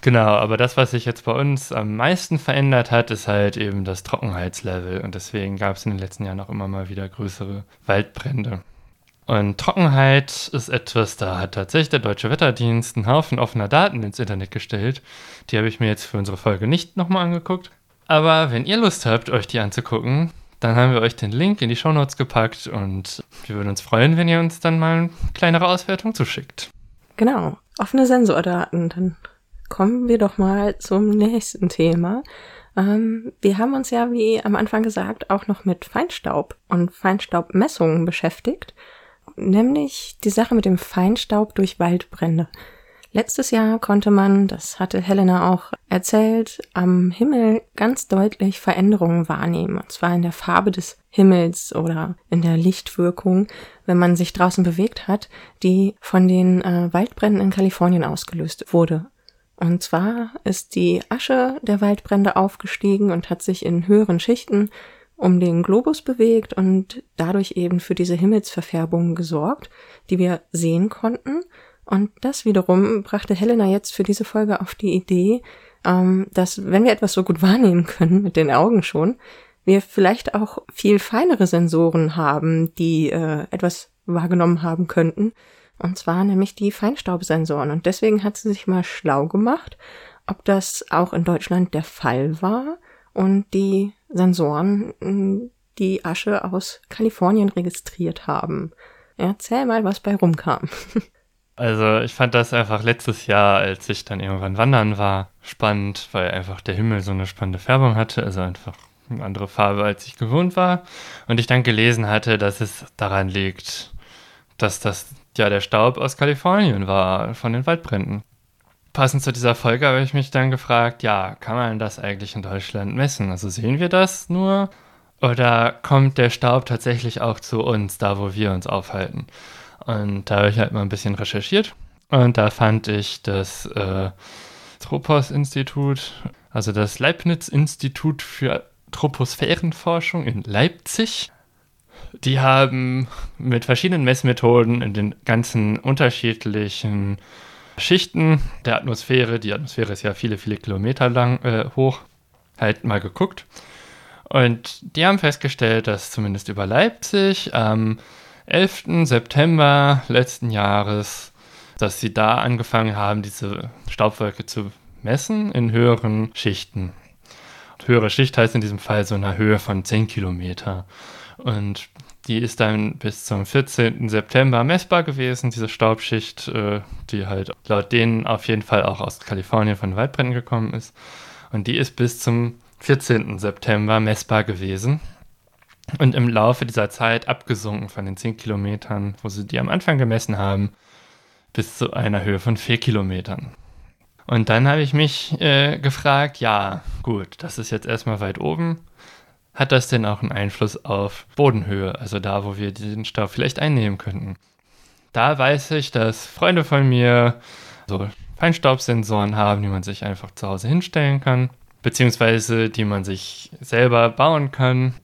Genau, aber das, was sich jetzt bei uns am meisten verändert hat, ist halt eben das Trockenheitslevel. Und deswegen gab es in den letzten Jahren auch immer mal wieder größere Waldbrände. Und Trockenheit ist etwas, da hat tatsächlich der Deutsche Wetterdienst einen Haufen offener Daten ins Internet gestellt. Die habe ich mir jetzt für unsere Folge nicht nochmal angeguckt. Aber wenn ihr Lust habt, euch die anzugucken, dann haben wir euch den Link in die Shownotes gepackt und wir würden uns freuen, wenn ihr uns dann mal eine kleinere Auswertung zuschickt. Genau, offene Sensordaten. Dann kommen wir doch mal zum nächsten Thema. Ähm, wir haben uns ja, wie am Anfang gesagt, auch noch mit Feinstaub und Feinstaubmessungen beschäftigt nämlich die Sache mit dem Feinstaub durch Waldbrände. Letztes Jahr konnte man, das hatte Helena auch erzählt, am Himmel ganz deutlich Veränderungen wahrnehmen. Und zwar in der Farbe des Himmels oder in der Lichtwirkung, wenn man sich draußen bewegt hat, die von den äh, Waldbränden in Kalifornien ausgelöst wurde. Und zwar ist die Asche der Waldbrände aufgestiegen und hat sich in höheren Schichten um den Globus bewegt und dadurch eben für diese Himmelsverfärbung gesorgt, die wir sehen konnten. Und das wiederum brachte Helena jetzt für diese Folge auf die Idee, ähm, dass wenn wir etwas so gut wahrnehmen können, mit den Augen schon, wir vielleicht auch viel feinere Sensoren haben, die äh, etwas wahrgenommen haben könnten. Und zwar nämlich die Feinstaubsensoren. Und deswegen hat sie sich mal schlau gemacht, ob das auch in Deutschland der Fall war und die Sensoren hm, die Asche aus Kalifornien registriert haben. Erzähl mal, was bei rumkam. [LAUGHS] Also ich fand das einfach letztes Jahr, als ich dann irgendwann wandern war, spannend, weil einfach der Himmel so eine spannende Färbung hatte, also einfach eine andere Farbe, als ich gewohnt war. Und ich dann gelesen hatte, dass es daran liegt, dass das ja der Staub aus Kalifornien war, von den Waldbränden. Passend zu dieser Folge habe ich mich dann gefragt, ja, kann man das eigentlich in Deutschland messen? Also sehen wir das nur oder kommt der Staub tatsächlich auch zu uns, da wo wir uns aufhalten? Und da habe ich halt mal ein bisschen recherchiert und da fand ich das äh, Tropos-Institut, also das Leibniz-Institut für Troposphärenforschung in Leipzig. Die haben mit verschiedenen Messmethoden in den ganzen unterschiedlichen Schichten der Atmosphäre, die Atmosphäre ist ja viele, viele Kilometer lang äh, hoch, halt mal geguckt. Und die haben festgestellt, dass zumindest über Leipzig am 11. September letzten Jahres, dass sie da angefangen haben, diese Staubwolke zu messen in höheren Schichten. Und höhere Schicht heißt in diesem Fall so eine Höhe von 10 Kilometer. Und die ist dann bis zum 14. September messbar gewesen, diese Staubschicht, äh, die halt laut denen auf jeden Fall auch aus Kalifornien von Waldbränden gekommen ist. Und die ist bis zum 14. September messbar gewesen. Und im Laufe dieser Zeit abgesunken von den 10 Kilometern, wo sie die am Anfang gemessen haben, bis zu einer Höhe von 4 Kilometern. Und dann habe ich mich äh, gefragt, ja, gut, das ist jetzt erstmal weit oben hat das denn auch einen Einfluss auf Bodenhöhe, also da, wo wir den Staub vielleicht einnehmen könnten? Da weiß ich, dass Freunde von mir so Feinstaubsensoren haben, die man sich einfach zu Hause hinstellen kann, beziehungsweise die man sich selber bauen kann.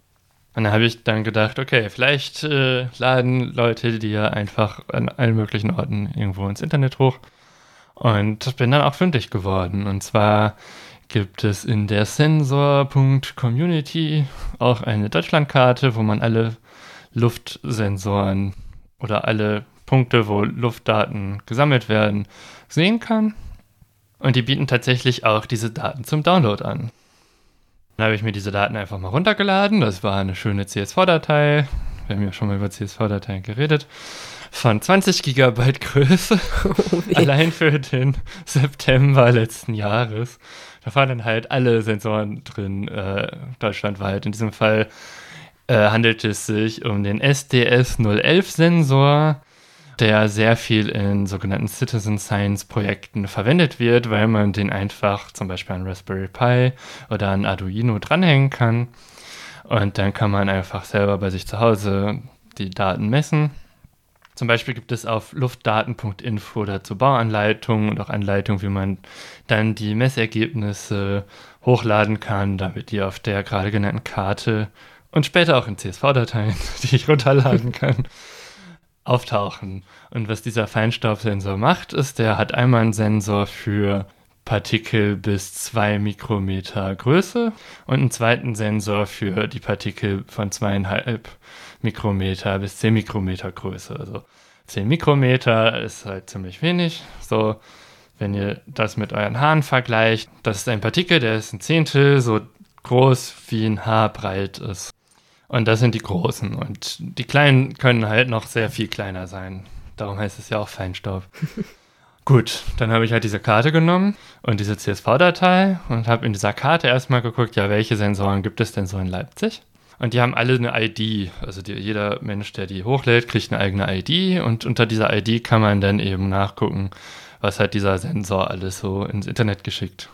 Und da habe ich dann gedacht, okay, vielleicht äh, laden Leute die ja einfach an allen möglichen Orten irgendwo ins Internet hoch. Und bin dann auch fündig geworden. Und zwar gibt es in der Sensor.community auch eine Deutschlandkarte, wo man alle Luftsensoren oder alle Punkte, wo Luftdaten gesammelt werden, sehen kann. Und die bieten tatsächlich auch diese Daten zum Download an. Dann habe ich mir diese Daten einfach mal runtergeladen. Das war eine schöne CSV-Datei. Wir haben ja schon mal über CSV-Dateien geredet. Von 20 Gigabyte Größe. [LAUGHS] Oh, allein für den September letzten Jahres. Da waren dann halt alle Sensoren drin, äh, deutschlandweit. In diesem Fall äh, handelt es sich um den SDS 011 Sensor, der sehr viel in sogenannten Citizen Science Projekten verwendet wird, weil man den einfach zum Beispiel an Raspberry Pi oder an Arduino dranhängen kann. Und dann kann man einfach selber bei sich zu Hause die Daten messen. Zum Beispiel gibt es auf luftdaten.info dazu Bauanleitungen und auch Anleitungen, wie man dann die Messergebnisse hochladen kann, damit die auf der gerade genannten Karte und später auch in CSV-Dateien, [LAUGHS] die ich runterladen kann, auftauchen. Und was dieser Feinstaubsensor macht, ist, der hat einmal einen Sensor für Partikel bis 2 Mikrometer Größe und einen zweiten Sensor für die Partikel von zweieinhalb Mikrometer bis 10 Mikrometer Größe. Also 10 Mikrometer ist halt ziemlich wenig. So, wenn ihr das mit euren Haaren vergleicht, das ist ein Partikel, der ist ein Zehntel so groß wie ein Haar breit ist. Und das sind die großen. Und die kleinen können halt noch sehr viel kleiner sein. Darum heißt es ja auch Feinstaub. [LAUGHS] Gut, dann habe ich halt diese Karte genommen und diese CSV-Datei und habe in dieser Karte erstmal geguckt, ja, welche Sensoren gibt es denn so in Leipzig? Und die haben alle eine ID. Also die, jeder Mensch, der die hochlädt, kriegt eine eigene ID und unter dieser ID kann man dann eben nachgucken, was hat dieser Sensor alles so ins Internet geschickt.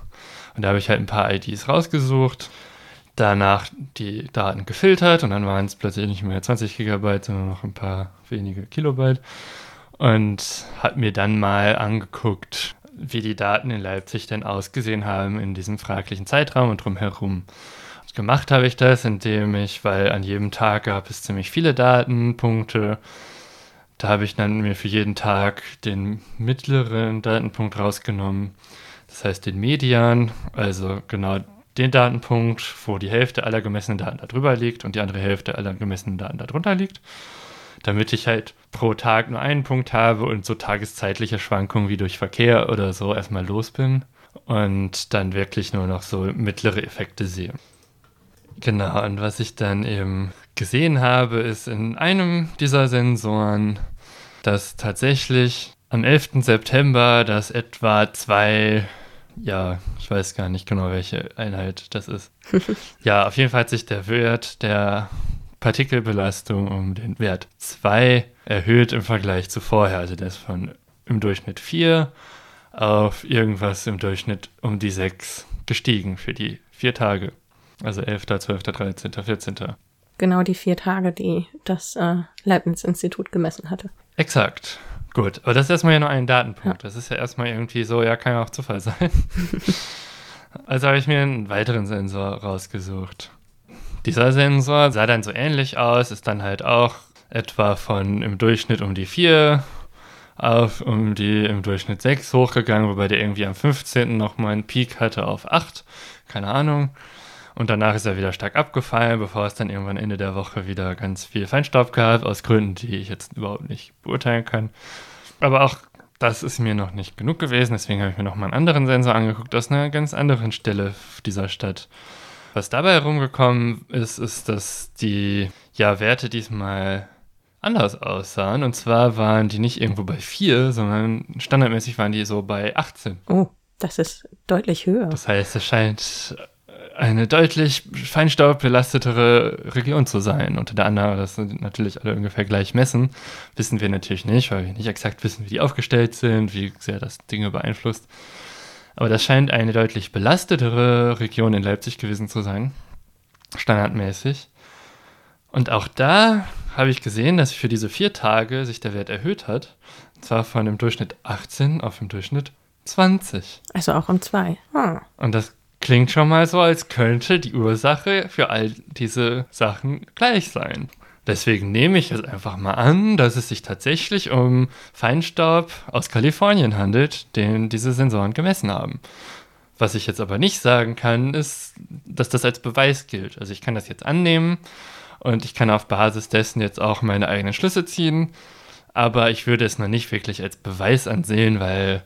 Und da habe ich halt ein paar IDs rausgesucht, danach die Daten gefiltert und dann waren es plötzlich nicht mehr 20 Gigabyte, sondern noch ein paar wenige Kilobyte und habe mir dann mal angeguckt, wie die Daten in Leipzig denn ausgesehen haben in diesem fraglichen Zeitraum und drumherum. Gemacht habe ich das, indem ich, weil an jedem Tag gab es ziemlich viele Datenpunkte, da habe ich dann mir für jeden Tag den mittleren Datenpunkt rausgenommen, das heißt den Median, also genau den Datenpunkt, wo die Hälfte aller gemessenen Daten darüber liegt und die andere Hälfte aller gemessenen Daten darunter liegt damit ich halt pro Tag nur einen Punkt habe und so tageszeitliche Schwankungen wie durch Verkehr oder so erstmal los bin und dann wirklich nur noch so mittlere Effekte sehe. Genau, und was ich dann eben gesehen habe, ist in einem dieser Sensoren, dass tatsächlich am 11. September das etwa zwei, ja, ich weiß gar nicht genau, welche Einheit das ist. [LAUGHS] ja, auf jeden Fall hat sich der Wert der Partikelbelastung um den Wert 2 erhöht im Vergleich zu vorher. Also der ist von im Durchschnitt 4 auf irgendwas im Durchschnitt um die 6 gestiegen für die vier Tage. Also 11., 12., 13., 14. Genau die vier Tage, die das äh, Leibniz-Institut gemessen hatte. Exakt. Gut, aber das ist erstmal ja nur ein Datenpunkt. Ja. Das ist ja erstmal irgendwie so, ja, kann ja auch Zufall sein. [LAUGHS] also habe ich mir einen weiteren Sensor rausgesucht. Dieser Sensor sah dann so ähnlich aus, ist dann halt auch etwa von im Durchschnitt um die 4 auf um die im Durchschnitt 6 hochgegangen, wobei der irgendwie am 15. nochmal einen Peak hatte auf 8, keine Ahnung. Und danach ist er wieder stark abgefallen, bevor es dann irgendwann Ende der Woche wieder ganz viel Feinstaub gab, aus Gründen, die ich jetzt überhaupt nicht beurteilen kann. Aber auch das ist mir noch nicht genug gewesen, deswegen habe ich mir nochmal einen anderen Sensor angeguckt, aus einer ganz anderen Stelle dieser Stadt. Was dabei herumgekommen ist, ist, dass die ja, Werte diesmal anders aussahen. Und zwar waren die nicht irgendwo bei 4, sondern standardmäßig waren die so bei 18. Oh, das ist deutlich höher. Das heißt, es scheint eine deutlich feinstaubbelastetere Region zu sein. Unter der anderen, das sind natürlich alle ungefähr gleich messen, wissen wir natürlich nicht, weil wir nicht exakt wissen, wie die aufgestellt sind, wie sehr das Dinge beeinflusst. Aber das scheint eine deutlich belastetere Region in Leipzig gewesen zu sein, standardmäßig. Und auch da habe ich gesehen, dass für diese vier Tage sich der Wert erhöht hat. Und zwar von dem Durchschnitt 18 auf dem Durchschnitt 20. Also auch um zwei. Hm. Und das klingt schon mal so, als könnte die Ursache für all diese Sachen gleich sein. Deswegen nehme ich jetzt einfach mal an, dass es sich tatsächlich um Feinstaub aus Kalifornien handelt, den diese Sensoren gemessen haben. Was ich jetzt aber nicht sagen kann, ist, dass das als Beweis gilt. Also ich kann das jetzt annehmen und ich kann auf Basis dessen jetzt auch meine eigenen Schlüsse ziehen, aber ich würde es noch nicht wirklich als Beweis ansehen, weil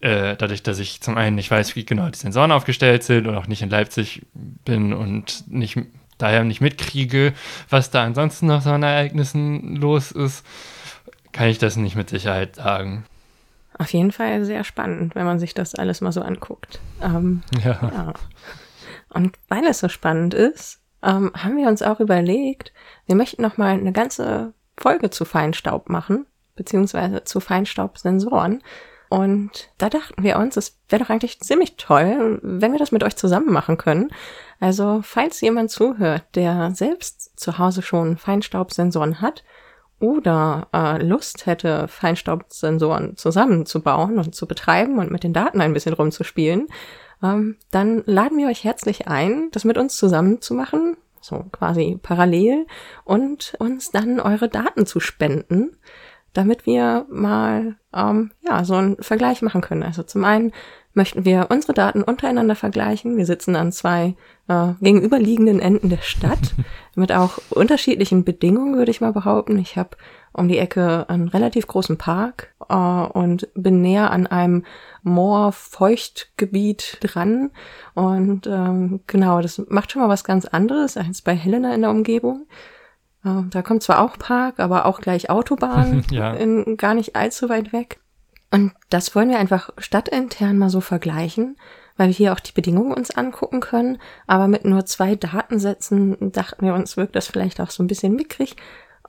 äh, dadurch, dass ich zum einen nicht weiß, wie genau die Sensoren aufgestellt sind und auch nicht in Leipzig bin und nicht daher nicht mitkriege, was da ansonsten noch so an Ereignissen los ist, kann ich das nicht mit Sicherheit sagen. Auf jeden Fall sehr spannend, wenn man sich das alles mal so anguckt. Ähm, ja. ja. Und weil es so spannend ist, ähm, haben wir uns auch überlegt, wir möchten noch mal eine ganze Folge zu Feinstaub machen, beziehungsweise zu Feinstaubsensoren. Und da dachten wir uns, es wäre doch eigentlich ziemlich toll, wenn wir das mit euch zusammen machen können. Also, falls jemand zuhört, der selbst zu Hause schon Feinstaubsensoren hat oder äh, Lust hätte, Feinstaubsensoren zusammenzubauen und zu betreiben und mit den Daten ein bisschen rumzuspielen, ähm, dann laden wir euch herzlich ein, das mit uns zusammen zu machen, so quasi parallel, und uns dann eure Daten zu spenden, damit wir mal ähm, ja so einen Vergleich machen können. Also zum einen möchten wir unsere Daten untereinander vergleichen. Wir sitzen an zwei äh, gegenüberliegenden Enden der Stadt [LAUGHS] mit auch unterschiedlichen Bedingungen, würde ich mal behaupten. Ich habe um die Ecke einen relativ großen Park äh, und bin näher an einem Moor-Feuchtgebiet dran. Und ähm, genau, das macht schon mal was ganz anderes als bei Helena in der Umgebung. Da kommt zwar auch Park, aber auch gleich Autobahn, [LAUGHS] ja. in, gar nicht allzu weit weg. Und das wollen wir einfach stadtintern mal so vergleichen, weil wir hier auch die Bedingungen uns angucken können. Aber mit nur zwei Datensätzen dachten wir uns, wirkt das vielleicht auch so ein bisschen mickrig.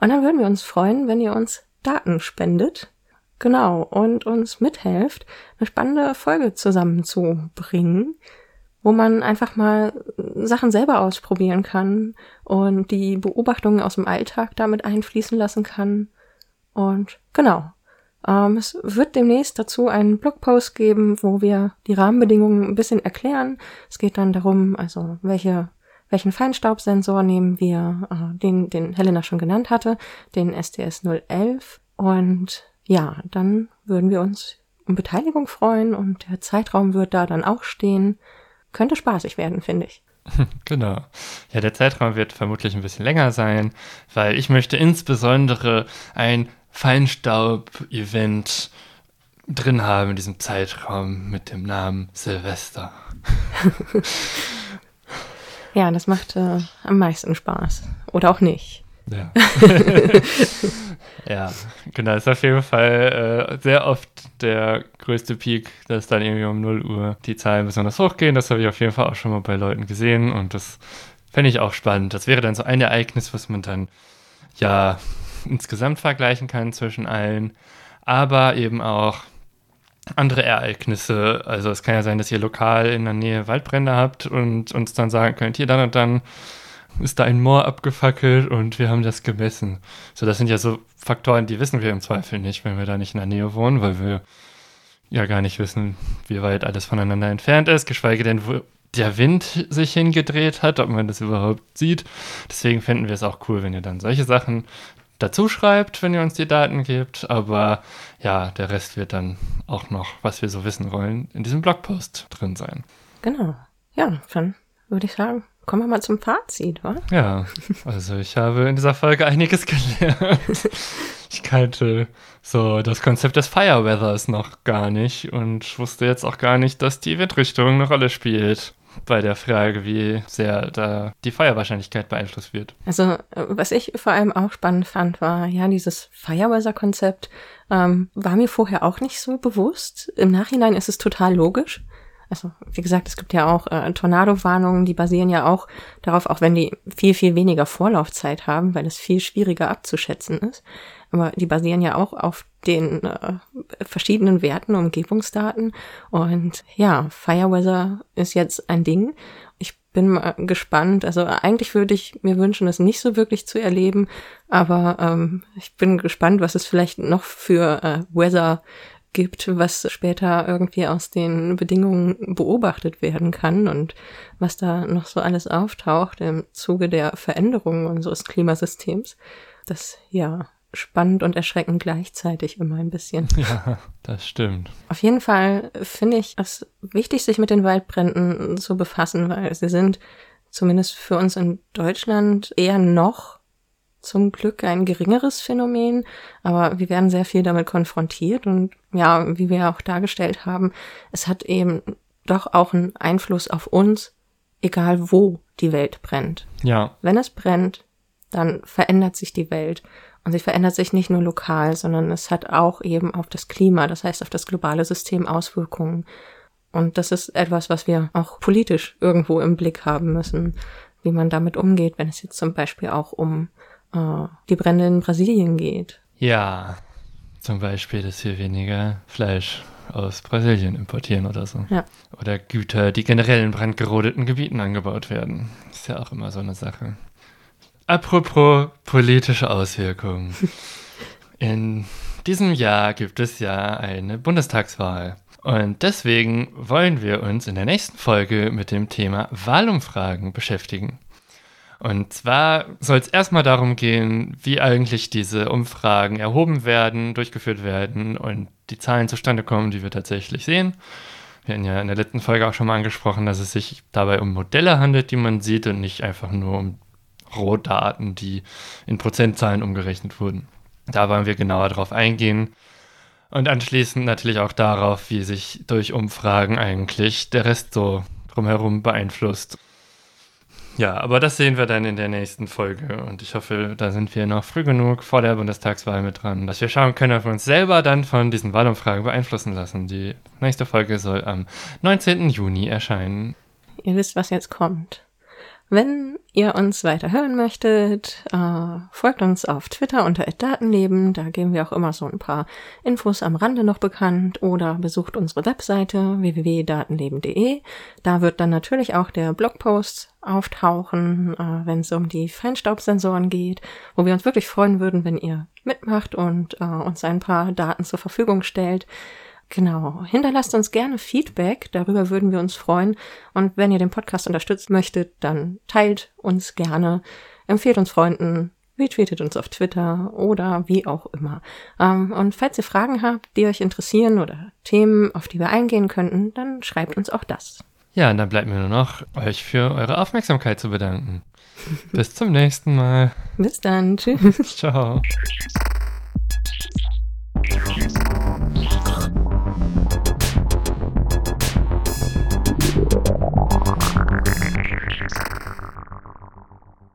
Und dann würden wir uns freuen, wenn ihr uns Daten spendet. Genau, und uns mithelft, eine spannende Folge zusammenzubringen, wo man einfach mal Sachen selber ausprobieren kann und die Beobachtungen aus dem Alltag damit einfließen lassen kann. Und genau. Ähm, es wird demnächst dazu einen Blogpost geben, wo wir die Rahmenbedingungen ein bisschen erklären. Es geht dann darum, also welche welchen Feinstaubsensor nehmen wir, äh, den, den Helena schon genannt hatte, den STS 011. Und ja, dann würden wir uns um Beteiligung freuen und der Zeitraum wird da dann auch stehen. Könnte spaßig werden, finde ich. [LAUGHS] Genau. Ja, der Zeitraum wird vermutlich ein bisschen länger sein, weil ich möchte insbesondere ein Feinstaub-Event drin haben in diesem Zeitraum mit dem Namen Silvester. [LAUGHS] [LAUGHS] Ja, das macht äh, am meisten Spaß. Oder auch nicht. Ja. ja, genau. Ist auf jeden Fall äh, sehr oft der größte Peak, dass dann irgendwie um 0 Uhr die Zahlen besonders hochgehen. Das habe ich auf jeden Fall auch schon mal bei Leuten gesehen und das fände ich auch spannend. Das wäre dann so ein Ereignis, was man dann ja insgesamt vergleichen kann zwischen allen, aber eben auch andere Ereignisse. Also es kann ja sein, dass ihr lokal in der Nähe Waldbrände habt und uns dann sagen könnt, hier dann und dann ist da ein Moor abgefackelt und wir haben das gemessen. So, das sind ja so Faktoren, die wissen wir im Zweifel nicht, wenn wir da nicht in der Nähe wohnen, weil wir ja gar nicht wissen, wie weit alles voneinander entfernt ist, geschweige denn, wo der Wind sich hingedreht hat, ob man das überhaupt sieht. Deswegen finden wir es auch cool, wenn ihr dann solche Sachen dazu schreibt, wenn ihr uns die Daten gebt. Aber ja, der Rest wird dann auch noch, was wir so wissen wollen, in diesem Blogpost drin sein. Genau. Ja, dann würde ich sagen, kommen wir mal zum Fazit, wa? Ja, also ich habe in dieser Folge einiges [LAUGHS] gelernt. Ich kannte so das Konzept des Fireweathers noch gar nicht und wusste jetzt auch gar nicht, dass die Windrichtung eine Rolle spielt bei der Frage, wie sehr da die Feuerwahrscheinlichkeit beeinflusst wird. Also, was ich vor allem auch spannend fand, war ja dieses Fireweather-Konzept. Ähm, war mir vorher auch nicht so bewusst. Im Nachhinein ist es total logisch. Also, wie gesagt, es gibt ja auch äh, Tornado-Warnungen, die basieren ja auch darauf, auch wenn die viel, viel weniger Vorlaufzeit haben, weil es viel schwieriger abzuschätzen ist. Aber die basieren ja auch auf den äh, verschiedenen Werten, Umgebungsdaten. Und ja, Fireweather ist jetzt ein Ding. Ich bin mal gespannt. Also eigentlich würde ich mir wünschen, es nicht so wirklich zu erleben. Aber ähm, ich bin gespannt, was es vielleicht noch für äh, Weather gibt, was später irgendwie aus den Bedingungen beobachtet werden kann und was da noch so alles auftaucht im Zuge der Veränderungen unseres Klimasystems. Das, ja, spannend und erschreckend gleichzeitig immer ein bisschen. [LAUGHS] Ja, das stimmt. Auf jeden Fall finde ich es wichtig, sich mit den Waldbränden zu befassen, weil sie sind zumindest für uns in Deutschland eher noch zum Glück ein geringeres Phänomen, aber wir werden sehr viel damit konfrontiert und ja, wie wir auch dargestellt haben, es hat eben doch auch einen Einfluss auf uns, egal wo die Welt brennt. Ja. Wenn es brennt, dann verändert sich die Welt. Und sie verändert sich nicht nur lokal, sondern es hat auch eben auf das Klima, das heißt auf das globale System Auswirkungen. Und das ist etwas, was wir auch politisch irgendwo im Blick haben müssen, wie man damit umgeht, wenn es jetzt zum Beispiel auch um die Brände in Brasilien geht. Ja, zum Beispiel, dass wir weniger Fleisch aus Brasilien importieren oder so. Ja. Oder Güter, die generell in brandgerodeten Gebieten angebaut werden. Ist ja auch immer so eine Sache. apropos politische Auswirkungen. [LAUGHS] In diesem Jahr gibt es ja eine Bundestagswahl. Und deswegen wollen wir uns in der nächsten Folge mit dem Thema Wahlumfragen beschäftigen. Und zwar soll es erstmal darum gehen, wie eigentlich diese Umfragen erhoben werden, durchgeführt werden und die Zahlen zustande kommen, die wir tatsächlich sehen. Wir hatten ja in der letzten Folge auch schon mal angesprochen, dass es sich dabei um Modelle handelt, die man sieht und nicht einfach nur um Rohdaten, die in Prozentzahlen umgerechnet wurden. Da wollen wir genauer drauf eingehen. Und anschließend natürlich auch darauf, wie sich durch Umfragen eigentlich der Rest so drumherum beeinflusst. Ja, aber das sehen wir dann in der nächsten Folge. Und ich hoffe, da sind wir noch früh genug vor der Bundestagswahl mit dran, dass wir schauen können, ob wir uns selber dann von diesen Wahlumfragen beeinflussen lassen. Die nächste Folge soll am 19. Juni erscheinen. Ihr wisst, was jetzt kommt. Wenn ihr uns weiter hören möchtet, äh, folgt uns auf Twitter unter Datenleben. Da geben wir auch immer so ein paar Infos am Rande noch bekannt oder besucht unsere Webseite www.datenleben.de. Da wird dann natürlich auch der Blogpost auftauchen, äh, wenn es um die Feinstaubsensoren geht, wo wir uns wirklich freuen würden, wenn ihr mitmacht und äh, uns ein paar Daten zur Verfügung stellt. Genau. Hinterlasst uns gerne Feedback. Darüber würden wir uns freuen. Und wenn ihr den Podcast unterstützen möchtet, dann teilt uns gerne, empfehlt uns Freunden, retweetet uns auf Twitter oder wie auch immer. Ähm, und falls ihr Fragen habt, die euch interessieren oder Themen, auf die wir eingehen könnten, dann schreibt uns auch das. Ja, und dann bleibt mir nur noch, euch für eure Aufmerksamkeit zu bedanken. [LAUGHS] Bis zum nächsten Mal. Bis dann. Tschüss. [LAUGHS] Ciao.